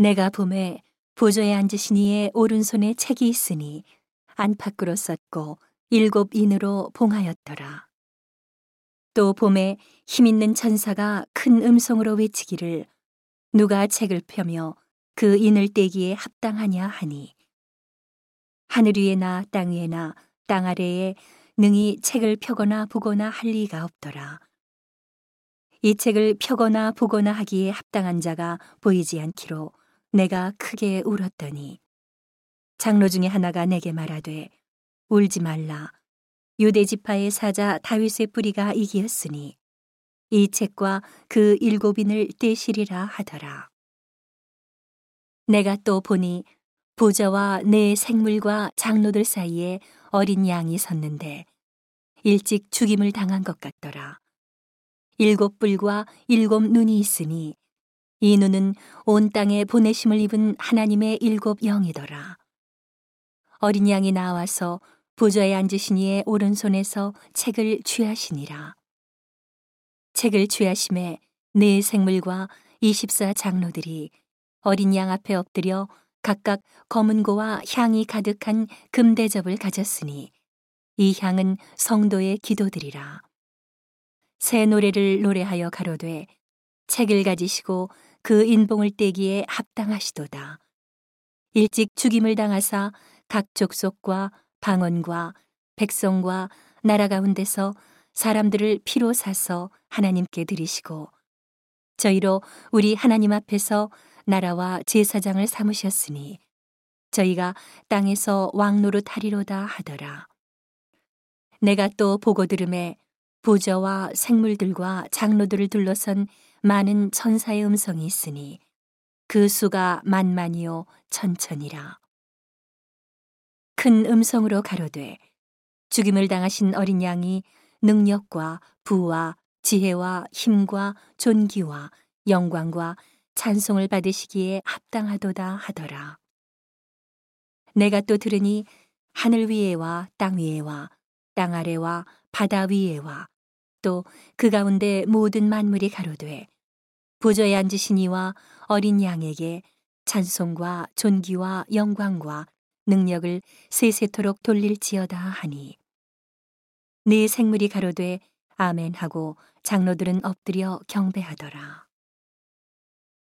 내가 봄에 보좌에 앉으신 이의 오른손에 책이 있으니 안팎으로 썼고 일곱 인으로 봉하였더라. 또 봄에 힘있는 천사가 큰 음성으로 외치기를 누가 책을 펴며 그 인을 떼기에 합당하냐 하니 하늘 위에나 땅 위에나 땅 아래에 능히 책을 펴거나 보거나 할 리가 없더라. 이 책을 펴거나 보거나 하기에 합당한 자가 보이지 않기로 내가 크게 울었더니 장로 중에 하나가 내게 말하되 울지 말라 유대 지파의 사자 다윗의 뿌리가 이기었으니 이 책과 그 일곱인을 떼시리라 하더라. 내가 또 보니 보좌와 내 생물과 장로들 사이에 어린 양이 섰는데 일찍 죽임을 당한 것 같더라. 일곱 뿔과 일곱 눈이 있으니 이 눈은 온 땅에 보내심을 입은 하나님의 일곱 영이더라. 어린 양이 나와서 보좌에 앉으신 이의 오른손에서 책을 취하시니라. 책을 취하심에 네 생물과 이십사 장로들이 어린 양 앞에 엎드려 각각 검은 고와 향이 가득한 금대접을 가졌으니 이 향은 성도의 기도들이라. 새 노래를 노래하여 가로되 책을 가지시고 그 인봉을 떼기에 합당하시도다. 일찍 죽임을 당하사 각 족속과 방언과 백성과 나라 가운데서 사람들을 피로 사서 하나님께 드리시고 저희로 우리 하나님 앞에서 나라와 제사장을 삼으셨으니 저희가 땅에서 왕노릇 하리로다 하더라. 내가 또 보고 들음에 보좌와 생물들과 장로들을 둘러선 많은 천사의 음성이 있으니 그 수가 만만이요 천천이라. 큰 음성으로 가로되 죽임을 당하신 어린 양이 능력과 부와 지혜와 힘과 존귀와 영광과 찬송을 받으시기에 합당하도다 하더라. 내가 또 들으니 하늘 위에와 땅 위에와 땅 아래와 바다 위에와 또 그 가운데 모든 만물이 가로되 보좌에 앉으신 이와 어린 양에게 찬송과 존귀와 영광과 능력을 세세토록 돌릴지어다 하니 네 생물이 가로되 아멘 하고 장로들은 엎드려 경배하더라.